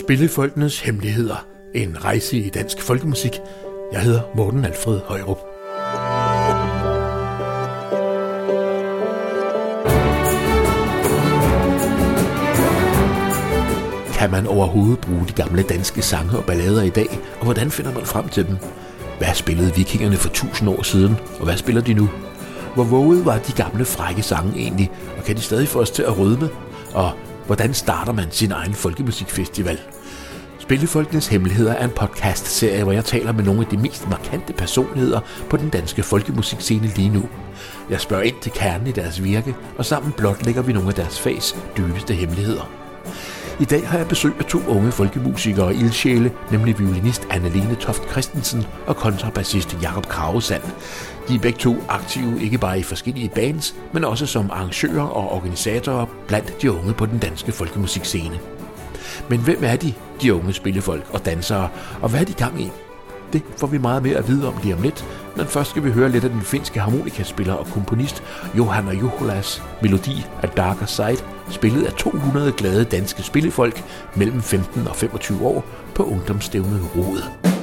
Spillefolkenes Hemmeligheder. En rejse i dansk folkemusik. Jeg hedder Morten Alfred Højrup. Kan man overhovedet bruge de gamle danske sange og ballader i dag, og hvordan finder man frem til dem? Hvad spillede vikingerne for tusind år siden, og hvad spiller de nu? Hvor våget var de gamle frække sange egentlig, og kan de stadig få os til at rødme? Og hvordan starter man sin egen folkemusikfestival? Spillefolkenes Hemmeligheder er en podcast-serie, hvor jeg taler med nogle af de mest markante personligheder på den danske folkemusikscene lige nu. Jeg spørger ind til kernen i deres virke, og sammen blotlægger vi nogle af deres fags dybeste hemmeligheder. I dag har jeg besøg af to unge folkemusikere og ildsjæle, nemlig violinist Annalene Toft Christensen og kontrabassist Jakob Kravesand. De er begge to aktive ikke bare i forskellige bands, men også som arrangører og organisatorer blandt de unge på den danske folkemusikscene. Men hvem er de, de unge spillefolk og dansere, og hvad er de gang i? Det får vi meget mere at vide om lige om lidt, men først skal vi høre lidt af den finske harmonikaspiller og komponist Johanna Juholas melodi af Darker Side, spillet af 200 glade danske spillefolk mellem 15 og 25 år på ungdomsstævnet Rode.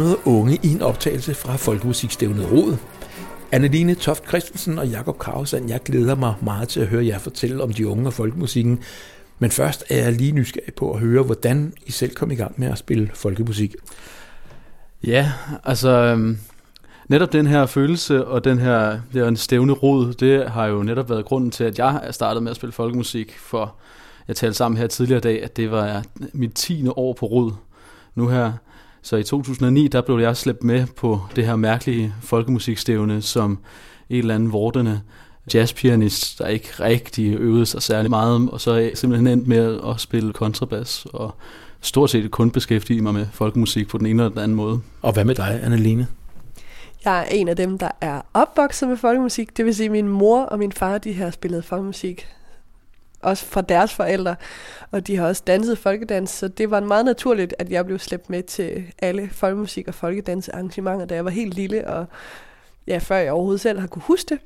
200 unge i en optagelse fra Folkemusikstævnet Rod. Anneline Toft Christensen og Jakob Kravsand, jeg glæder mig meget til at høre jer fortælle om de unge og folkemusikken. Men først er jeg lige nysgerrig på at høre, hvordan I selv kom i gang med at spille folkemusik. Ja, altså øhm, netop den her følelse og den her, det her en stævne rod, det har jo netop været grunden til, at jeg startede med at spille folkemusik. For jeg talte sammen her tidligere i dag, at det var mit 10. år på rod nu her. Så i 2009, der blev jeg slæbt med på det her mærkelige folkemusikstævne, som en eller anden vortende jazzpianist, der ikke rigtig øvede sig særlig meget, og så er simpelthen endt med at spille kontrabas, og stort set kun beskæftige mig med folkemusik på den ene eller den anden måde. Og hvad med dig, Anneline? Jeg er en af dem, der er opvokset med folkemusik. Det vil sige, at min mor og min far, de har spillet folkemusik også fra deres forældre, og de har også danset folkedans, så det var meget naturligt, at jeg blev slæbt med til alle folkemusik- og folkedansarrangementer, da jeg var helt lille, og ja, før jeg overhovedet selv har kunne huske det.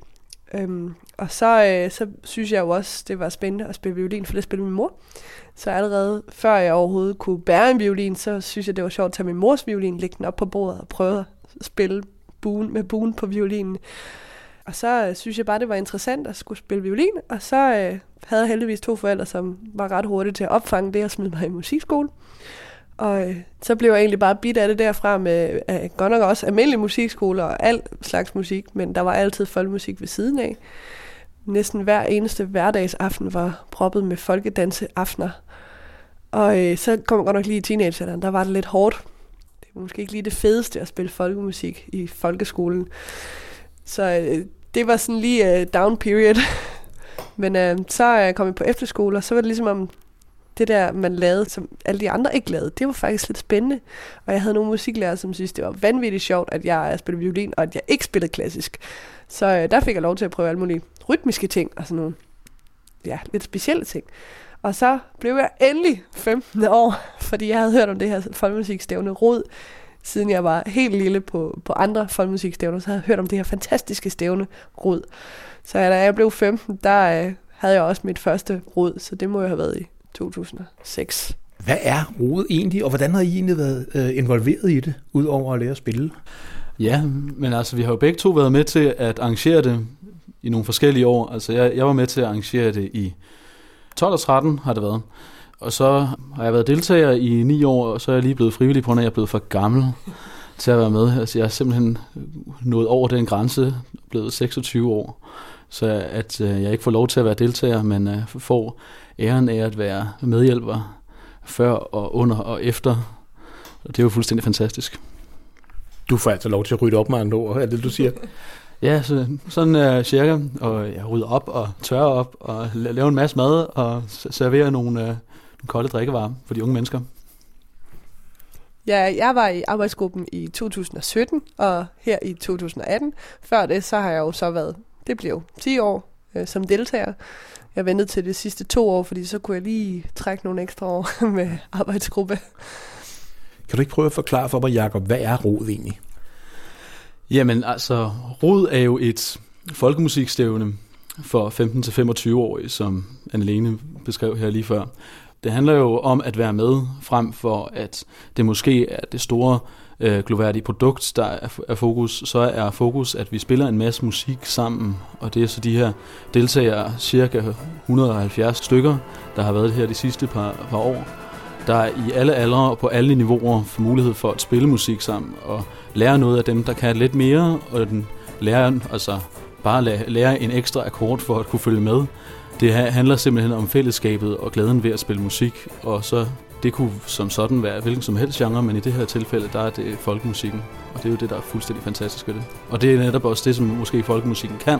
Øhm, og så, øh, så synes jeg jo også, det var spændende at spille violin, for det spillede min mor. Så allerede før jeg overhovedet kunne bære en violin, så synes jeg, det var sjovt at tage min mors violin, lægge den op på bordet og prøve at spille buen, med buen på violinen. Og så øh, synes jeg bare, det var interessant at skulle spille violin, og så øh, havde jeg heldigvis to forældre, som var ret hurtige til at opfange det og smide mig i musikskole. Og øh, så blev jeg egentlig bare bidt af det derfra med øh, godt nok også almindelige musikskoler og alt slags musik, men der var altid folkemusik ved siden af. Næsten hver eneste hverdagsaften var proppet med folkedanseaftener. Og øh, så kom jeg godt nok lige i teenagealderen, der var det lidt hårdt. Det var måske ikke lige det fedeste at spille folkemusik i folkeskolen. Så øh, det var sådan lige uh, down period. Men øh, så øh, er jeg kommet på efterskole, og så var det ligesom om, det der, man lavede, som alle de andre ikke lavede, det var faktisk lidt spændende. Og jeg havde nogle musiklærer, som synes, det var vanvittigt sjovt, at jeg øh, spillede violin, og at jeg ikke spillede klassisk. Så øh, der fik jeg lov til at prøve alle mulige rytmiske ting, og sådan nogle, ja, lidt specielle ting. Og så blev jeg endelig 15 år, fordi jeg havde hørt om det her folkemusikstævne Rod, siden jeg var helt lille på, på andre folkemusikstævner, så havde jeg hørt om det her fantastiske stævne Rod. Så da jeg blev 15, der øh, havde jeg også mit første rod, så det må jo have været i 2006. Hvad er rodet egentlig, og hvordan har I egentlig været øh, involveret i det, udover at lære at spille? Ja, men altså vi har jo begge to været med til at arrangere det i nogle forskellige år. Altså jeg, jeg var med til at arrangere det i 12 og 13 har det været. Og så har jeg været deltager i ni år, og så er jeg lige blevet frivillig på, når jeg er blevet for gammel til at være med. Altså jeg er simpelthen nået over den grænse, blevet 26 år så at øh, jeg ikke får lov til at være deltager, men øh, får æren af at være medhjælper før og under og efter. Og det er jo fuldstændig fantastisk. Du får altså lov til at rydde op med andre ord, er det du siger? Ja, så, sådan uh, cirka. Og jeg rydder op og tørrer op og laver en masse mad og serverer nogle, uh, nogle kolde drikkevarer for de unge mennesker. Ja, jeg var i arbejdsgruppen i 2017 og her i 2018. Før det, så har jeg jo så været, det blev 10 år øh, som deltager. Jeg ventede til de sidste to år, fordi så kunne jeg lige trække nogle ekstra år med arbejdsgruppe. Kan du ikke prøve at forklare for mig, Jacob, hvad er rod egentlig? Jamen altså, Rod er jo et folkemusikstævne for 15-25-årige, som Anne-Lene beskrev her lige før. Det handler jo om at være med frem for, at det måske er det store øh, gloværdige produkt, der er, er fokus. Så er fokus, at vi spiller en masse musik sammen, og det er så de her deltagere, cirka 170 stykker, der har været her de sidste par, par år, der i alle aldre og på alle niveauer får mulighed for at spille musik sammen, og lære noget af dem, der kan lidt mere, og den lærer, altså bare lære en ekstra akkord for at kunne følge med. Det handler simpelthen om fællesskabet og glæden ved at spille musik, og så det kunne som sådan være hvilken som helst genre, men i det her tilfælde, der er det folkemusikken, og det er jo det, der er fuldstændig fantastisk ved det. Og det er netop også det, som måske folkemusikken kan,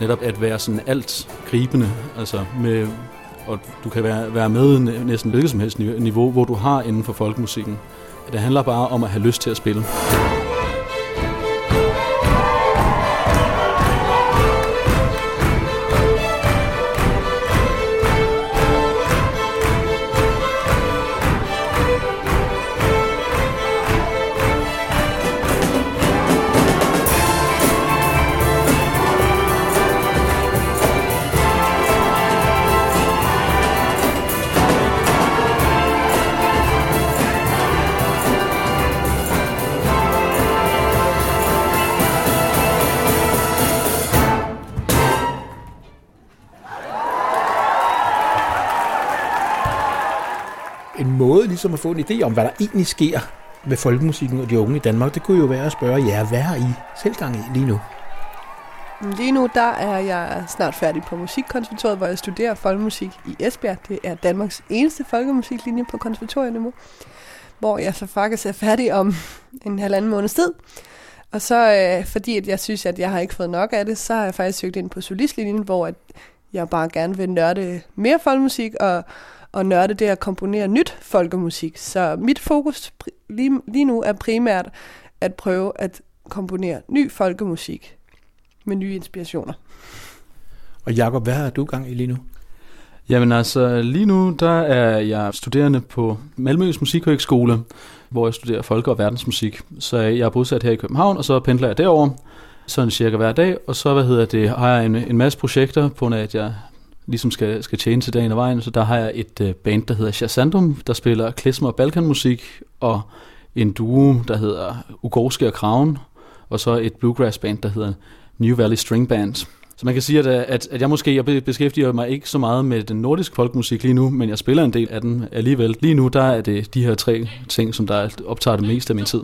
netop at være sådan alt gribende, altså med, og du kan være, være med næsten hvilket som helst niveau, hvor du har inden for folkemusikken. Det handler bare om at have lyst til at spille. Ligesom at få en idé om, hvad der egentlig sker med folkemusikken og de unge i Danmark, det kunne jo være at spørge jer, hvad er I selv gang i lige nu? Mm, lige nu der er jeg snart færdig på Musikkonservatoriet, hvor jeg studerer folkemusik i Esbjerg. Det er Danmarks eneste folkemusiklinje på konservatorieniveau, hvor jeg så faktisk er færdig om en halvanden måneds tid. Og så øh, fordi at jeg synes, at jeg har ikke fået nok af det, så har jeg faktisk søgt ind på solistlinjen, hvor at jeg bare gerne vil nørde mere folkemusik og at nørde det at komponere nyt folkemusik. Så mit fokus lige, lige nu er primært at prøve at komponere ny folkemusik med nye inspirationer. Og Jakob, hvad har du gang i lige nu? Jamen altså, lige nu der er jeg studerende på Malmøs Musikhøgskole, hvor jeg studerer folke- og verdensmusik. Så jeg er bosat her i København, og så pendler jeg derover sådan cirka hver dag, og så hvad hedder det, har jeg en, en masse projekter, på at jeg ligesom skal, skal tjene til dagen og vejen. Så der har jeg et øh, band, der hedder Shazandum, der spiller klesmer og balkanmusik, og en duo, der hedder Ugorske og Kraven, og så et bluegrass band, der hedder New Valley String Band. Så man kan sige, at, øh, at, at jeg måske jeg beskæftiger mig ikke så meget med den nordiske folkmusik lige nu, men jeg spiller en del af den alligevel. Lige nu der er det de her tre ting, som der optager det meste af min tid.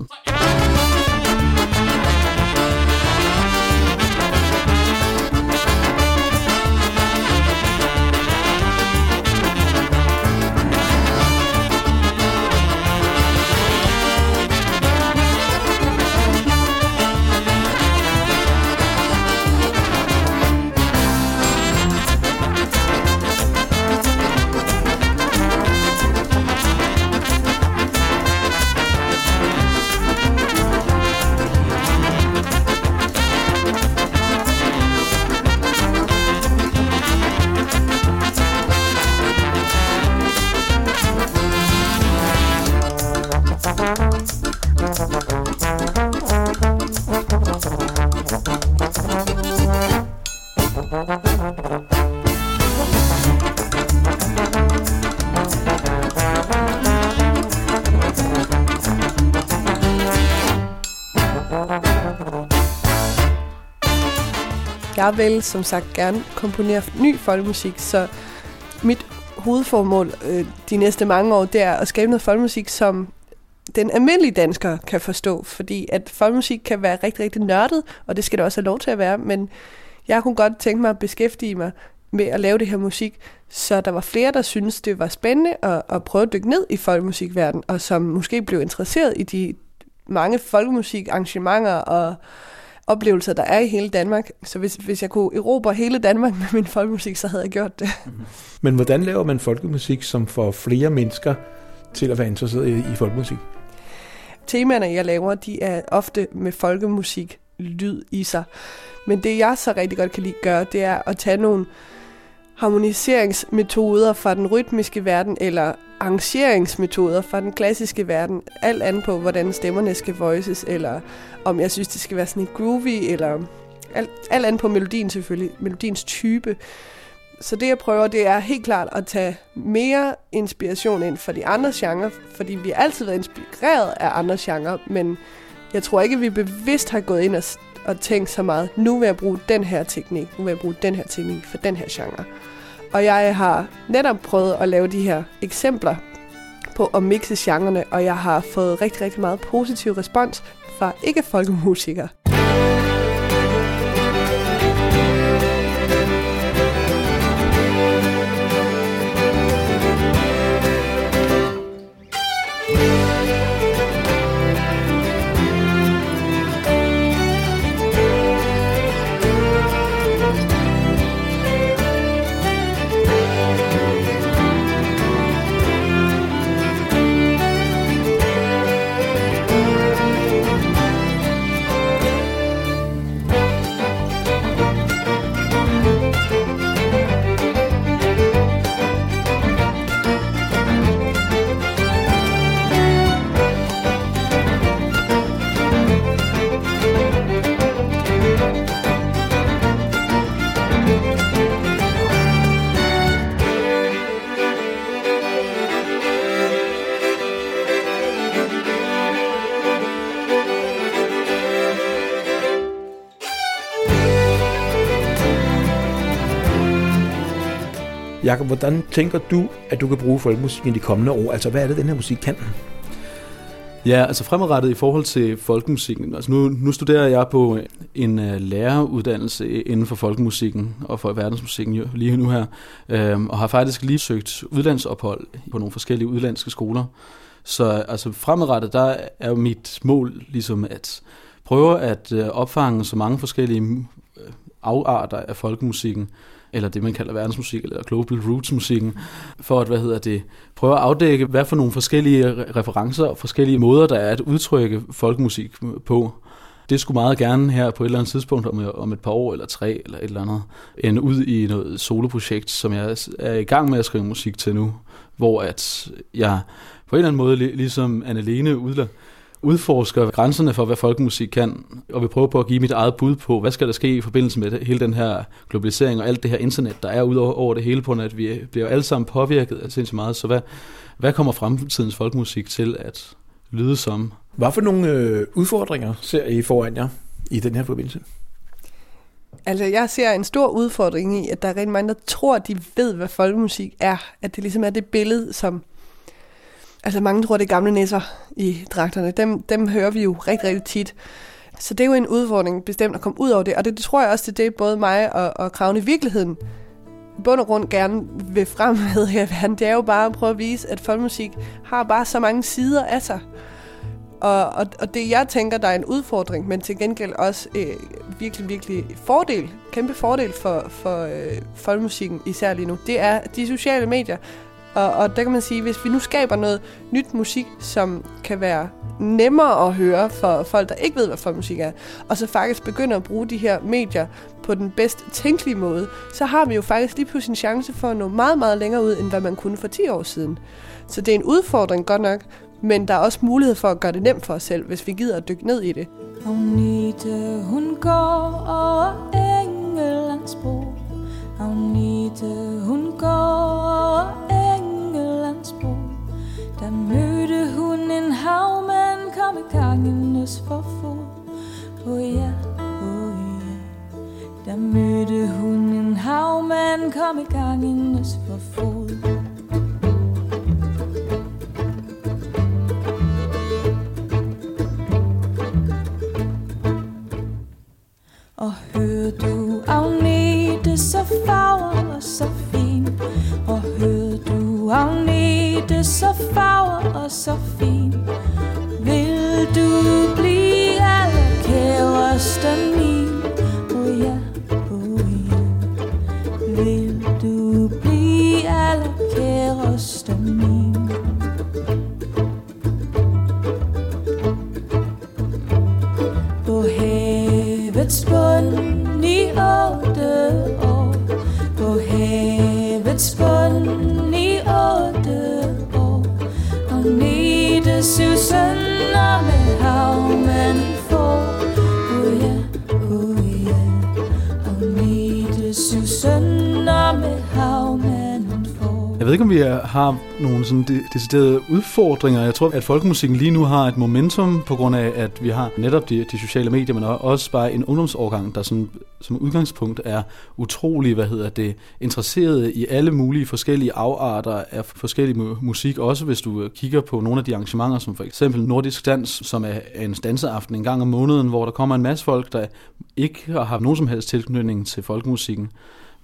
Jeg vil som sagt gerne komponere ny folkemusik, så mit hovedformål øh, de næste mange år, det er at skabe noget folkemusik, som den almindelige dansker kan forstå, fordi at folkemusik kan være rigtig, rigtig nørdet, og det skal det også have lov til at være, men jeg kunne godt tænke mig at beskæftige mig med at lave det her musik, så der var flere, der syntes, det var spændende at, at prøve at dykke ned i folkemusikverdenen, og som måske blev interesseret i de mange folkemusikarrangementer og oplevelser, der er i hele Danmark. Så hvis, hvis jeg kunne erobre hele Danmark med min folkemusik, så havde jeg gjort det. Men hvordan laver man folkemusik, som får flere mennesker til at være interesseret i, i folkemusik? Temaerne, jeg laver, de er ofte med folkemusik lyd i sig. Men det, jeg så rigtig godt kan lide gøre, det er at tage nogle harmoniseringsmetoder fra den rytmiske verden, eller arrangeringsmetoder fra den klassiske verden. Alt andet på, hvordan stemmerne skal voices, eller om jeg synes, det skal være sådan en groovy, eller alt, alt andet på melodien selvfølgelig, melodiens type. Så det jeg prøver, det er helt klart at tage mere inspiration ind fra de andre genrer, fordi vi har altid været inspireret af andre genrer, men jeg tror ikke, vi bevidst har gået ind og, og tænkt så meget, nu vil jeg bruge den her teknik, nu vil jeg bruge den her teknik for den her genre. Og jeg har netop prøvet at lave de her eksempler på at mixe genrerne, og jeg har fået rigtig, rigtig meget positiv respons fra ikke-folkemusikere. Jakob, hvordan tænker du, at du kan bruge folkemusikken i de kommende år? Altså, hvad er det, den her musik kan? Ja, altså fremadrettet i forhold til folkemusikken. Altså nu, nu studerer jeg på en uh, læreruddannelse inden for folkemusikken og for verdensmusikken jo, lige nu her, øhm, og har faktisk lige søgt udlandsophold på nogle forskellige udlandske skoler. Så altså fremadrettet, der er jo mit mål ligesom at prøve at uh, opfange så mange forskellige øh, afarter af folkemusikken, eller det man kalder verdensmusik, eller global roots musikken, for at, hvad hedder det, prøve at afdække, hvad for nogle forskellige referencer og forskellige måder, der er at udtrykke folkemusik på. Det skulle meget gerne her på et eller andet tidspunkt om, om et par år eller tre eller et eller andet, ende ud i noget soloprojekt, som jeg er i gang med at skrive musik til nu, hvor at jeg på en eller anden måde, ligesom Anne-Lene udlader, udforsker grænserne for, hvad folkemusik kan, og vil prøve på at give mit eget bud på, hvad skal der ske i forbindelse med hele den her globalisering og alt det her internet, der er ud over det hele på, at vi bliver alle sammen påvirket af sindssygt meget. Så hvad, hvad kommer fremtidens folkemusik til at lyde som? Hvad for nogle øh, udfordringer ser I foran jer i den her forbindelse? Altså, jeg ser en stor udfordring i, at der er rigtig mange, der tror, at de ved, hvad folkemusik er. At det ligesom er det billede, som Altså mange tror, det er gamle nisser i dragterne. Dem, dem hører vi jo rigtig, rigtig tit. Så det er jo en udfordring bestemt at komme ud over det. Og det, det tror jeg også, det er det både mig og, og Kravne i virkeligheden bund og grund gerne vil frem med her verden. Det er jo bare at prøve at vise, at folkemusik har bare så mange sider af sig. Og, og, og det jeg tænker, der er en udfordring, men til gengæld også øh, virkelig, virkelig fordel, kæmpe fordel for, for øh, folkemusikken, især lige nu, det er de sociale medier, og, og der kan man sige, hvis vi nu skaber noget nyt musik, som kan være nemmere at høre for folk, der ikke ved, hvad folkmusik er, og så faktisk begynder at bruge de her medier på den bedst tænkelige måde, så har vi jo faktisk lige pludselig en chance for at nå meget, meget længere ud, end hvad man kunne for 10 år siden. Så det er en udfordring godt nok, men der er også mulighed for at gøre det nemt for os selv, hvis vi gider at dykke ned i det. Agnete, hun går over Engelands bro. Agnete, hun går over Englandsbro Der mødte hun en havmand Kom i gangenes for Oh ja, oh ja. Der mødte hun en havmand Kom i gangenes for om vi har nogle sådan de, deciderede udfordringer. Jeg tror, at folkemusikken lige nu har et momentum på grund af, at vi har netop de, de sociale medier, men også bare en ungdomsårgang, der sådan, som udgangspunkt er utrolig, hvad hedder det, interesseret i alle mulige forskellige afarter af forskellig mu- musik. Også hvis du øh, kigger på nogle af de arrangementer, som for eksempel Nordisk Dans, som er en danseaften en gang om måneden, hvor der kommer en masse folk, der ikke har haft nogen som helst tilknytning til folkemusikken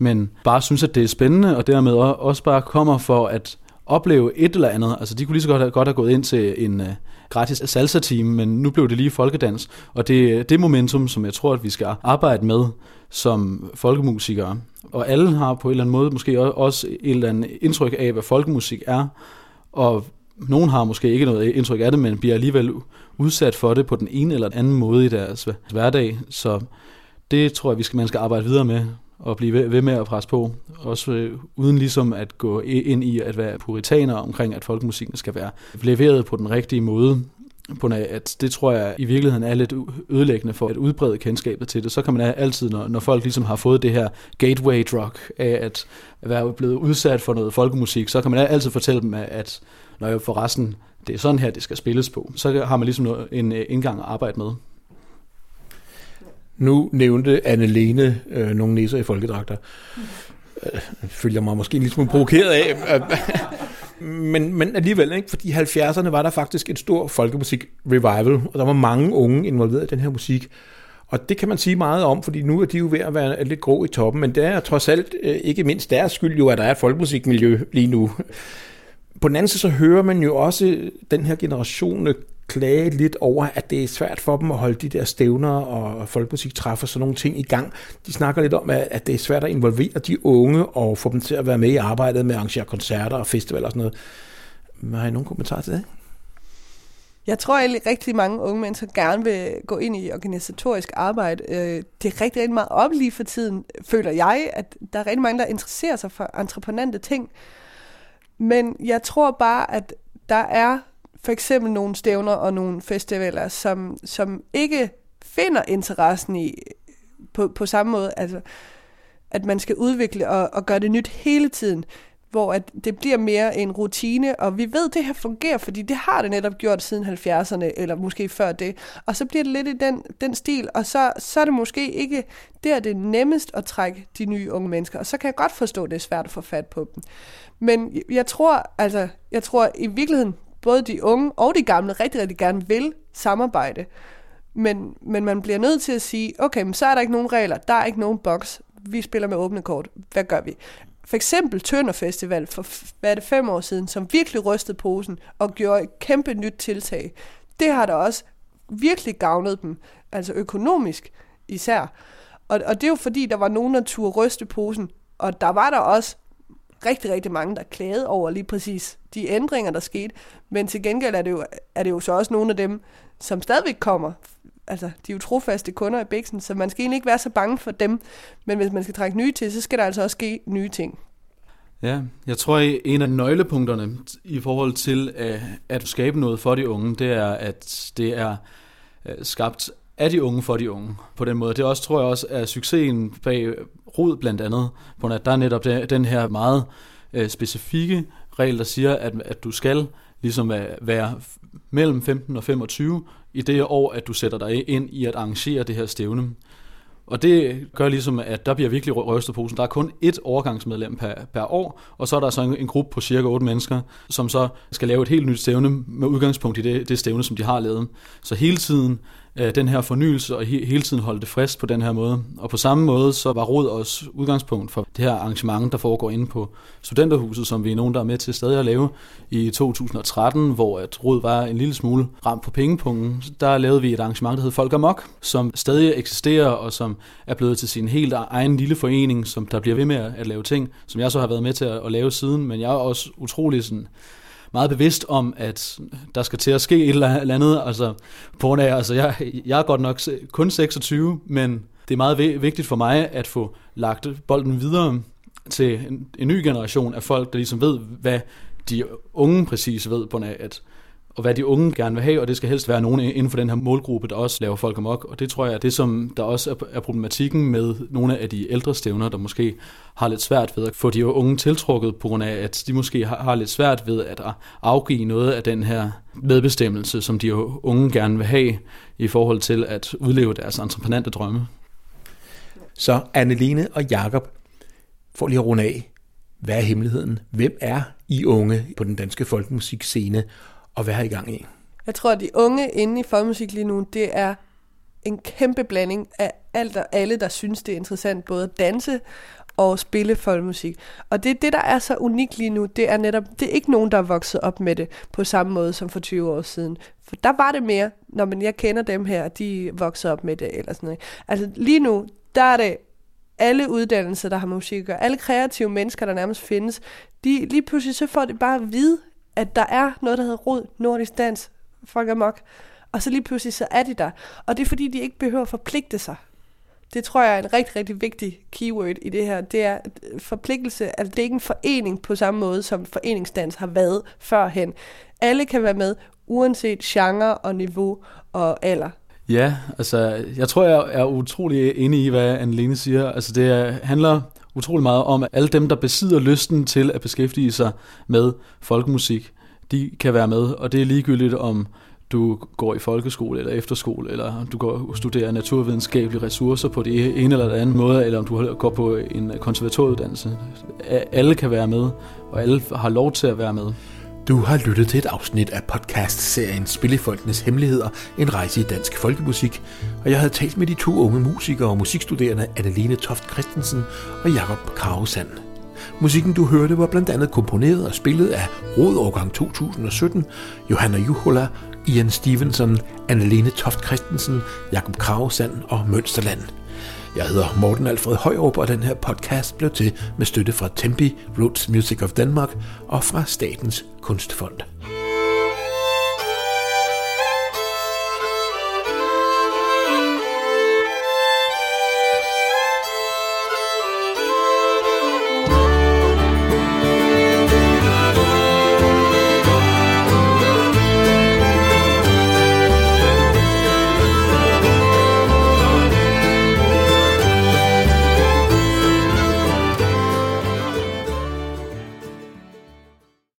men bare synes, at det er spændende, og dermed også bare kommer for at opleve et eller andet. Altså, de kunne lige så godt have, godt have gået ind til en uh, gratis salsa-team, men nu blev det lige folkedans. Og det øh, det momentum, som jeg tror, at vi skal arbejde med som folkemusikere. Og alle har på en eller anden måde måske også et eller andet indtryk af, hvad folkemusik er. Og nogen har måske ikke noget indtryk af det, men bliver alligevel udsat for det på den ene eller den anden måde i deres hverdag. Så det tror jeg, vi skal, man skal arbejde videre med og blive ved, med at presse på. Også øh, uden ligesom at gå ind i at være puritaner omkring, at folkemusikken skal være leveret på den rigtige måde. På grund af, at det tror jeg i virkeligheden er lidt ødelæggende for at udbrede kendskabet til det. Så kan man altid, når, når folk ligesom har fået det her gateway drug af at være blevet udsat for noget folkemusik, så kan man altid fortælle dem, at- når jeg forresten, det er sådan her, det skal spilles på. Så har man ligesom en øh, indgang at arbejde med. Nu nævnte Anne-Lene øh, nogle næser i folkedragter. Øh, følger mig måske en lille smule provokeret af. øh, men, men alligevel, ikke? fordi i 70'erne var der faktisk en stor folkemusik-revival, og der var mange unge involveret i den her musik. Og det kan man sige meget om, fordi nu er de jo ved at være lidt grå i toppen, men det er trods alt øh, ikke mindst deres skyld jo, at der er et folkemusikmiljø lige nu. På den anden side så hører man jo også den her generation klage lidt over, at det er svært for dem at holde de der stævner og folkemusik træffer sådan nogle ting i gang. De snakker lidt om, at det er svært at involvere de unge og få dem til at være med i arbejdet med at arrangere koncerter og festivaler og sådan noget. Har I nogen kommentarer til det? Jeg tror egentlig rigtig mange unge mennesker gerne vil gå ind i organisatorisk arbejde. Øh, det er rigtig, rigtig meget op lige for tiden, føler jeg, at der er rigtig mange, der interesserer sig for entreprenante ting. Men jeg tror bare, at der er for eksempel nogle stævner og nogle festivaler, som, som ikke finder interessen i på, på samme måde. Altså, at man skal udvikle og, og gøre det nyt hele tiden hvor at det bliver mere en rutine, og vi ved, at det her fungerer, fordi det har det netop gjort siden 70'erne, eller måske før det, og så bliver det lidt i den, den stil, og så, så er det måske ikke der, det er nemmest at trække de nye unge mennesker, og så kan jeg godt forstå, at det er svært at få fat på dem. Men jeg tror, altså, jeg tror i virkeligheden, både de unge og de gamle rigtig, rigtig gerne vil samarbejde, men, men man bliver nødt til at sige, okay, men så er der ikke nogen regler, der er ikke nogen boks, vi spiller med åbne kort, hvad gør vi? For eksempel Tønder Festival for, hvad er det, fem år siden, som virkelig rystede posen og gjorde et kæmpe nyt tiltag. Det har da også virkelig gavnet dem, altså økonomisk især. Og, og det er jo fordi, der var nogen, der turde ryste posen, og der var der også rigtig, rigtig mange, der klagede over lige præcis de ændringer, der skete. Men til gengæld er det jo, er det jo så også nogle af dem, som stadigvæk kommer. Altså, de er jo trofaste kunder i Bixen, så man skal egentlig ikke være så bange for dem. Men hvis man skal trække nye til, så skal der altså også ske nye ting. Ja, jeg tror, at en af nøglepunkterne i forhold til at, skabe noget for de unge, det er, at det er øh, skabt af de unge for de unge på den måde. Det også, tror jeg også, er succesen bag Rod blandt andet, på at der er netop den- den her meget øh, specifikke regel, der siger, at, at du skal ligesom øh, være- være mellem 15 og 25 i det år, at du sætter dig ind i at arrangere det her stævne. Og det gør ligesom, at der bliver virkelig røstet rystet posen. Der er kun ét overgangsmedlem per, per år, og så er der så en, en gruppe på cirka 8 mennesker, som så skal lave et helt nyt stævne med udgangspunkt i det, det stævne, som de har lavet. Så hele tiden øh, den her fornyelse og he, hele tiden holde det frisk på den her måde. Og på samme måde så var Rod også udgangspunkt for det her arrangement, der foregår inde på Studenterhuset, som vi er nogen, der er med til stadig at lave i 2013, hvor at Rod var en lille smule ramt på pengepungen. Der lavede vi et arrangement, der hed Folk Amok, som stadig eksisterer og som er blevet til sin helt egen lille forening, som der bliver ved med at lave ting, som jeg så har været med til at, at lave siden, men jeg er også utrolig sådan meget bevidst om, at der skal til at ske et eller andet. Altså, på grund af, altså jeg, jeg er godt nok kun 26, men det er meget vigtigt for mig at få lagt bolden videre til en, en ny generation af folk, der ligesom ved, hvad de unge præcis ved på af, at og hvad de unge gerne vil have, og det skal helst være nogen inden for den her målgruppe, der også laver folk amok. Og det tror jeg er det, som der også er problematikken med nogle af de ældre stævner, der måske har lidt svært ved at få de unge tiltrukket, på grund af, at de måske har lidt svært ved at afgive noget af den her medbestemmelse, som de unge gerne vil have, i forhold til at udleve deres entreprenante drømme. Så Anneline og Jakob får lige at runde af. Hvad er hemmeligheden? Hvem er I unge på den danske folkemusikscene, og være I gang i? Jeg tror, at de unge inde i folkemusik lige nu, det er en kæmpe blanding af alt og alle, der synes, det er interessant både at danse og spille folkemusik. Og det er det, der er så unikt lige nu. Det er netop, det er ikke nogen, der er vokset op med det på samme måde som for 20 år siden. For der var det mere, når man, jeg kender dem her, de voksede op med det eller sådan noget. Altså lige nu, der er det alle uddannelser, der har musik og alle kreative mennesker, der nærmest findes, de, lige pludselig så får det bare at vide, at der er noget, der hedder rod, nordisk dans, folk er mok, og så lige pludselig så er de der. Og det er fordi, de ikke behøver at forpligte sig. Det tror jeg er en rigtig, rigtig vigtig keyword i det her. Det er øh, forpligtelse, altså det er ikke en forening på samme måde, som foreningsdans har været førhen. Alle kan være med, uanset genre og niveau og alder. Ja, altså jeg tror, jeg er utrolig enig i, hvad Anne-Lene siger. Altså det handler utrolig meget om, at alle dem, der besidder lysten til at beskæftige sig med folkemusik, de kan være med, og det er ligegyldigt om du går i folkeskole eller efterskole, eller du går og studerer naturvidenskabelige ressourcer på det ene eller det andet måde, eller om du går på en konservatorieuddannelse. Alle kan være med, og alle har lov til at være med. Du har lyttet til et afsnit af podcast-serien Spillefolkenes Hemmeligheder, en rejse i dansk folkemusik, og jeg havde talt med de to unge musikere og musikstuderende Adeline Toft Christensen og Jakob Karusand. Musikken du hørte var blandt andet komponeret og spillet af Rådårgang 2017, Johanna Juhola, Ian Stevenson, Annelene Toft Christensen, Jakob Kravsand og Mønsterland. Jeg hedder Morten Alfred Højrup, og den her podcast blev til med støtte fra Tempi, Roots Music of Denmark og fra Statens Kunstfond.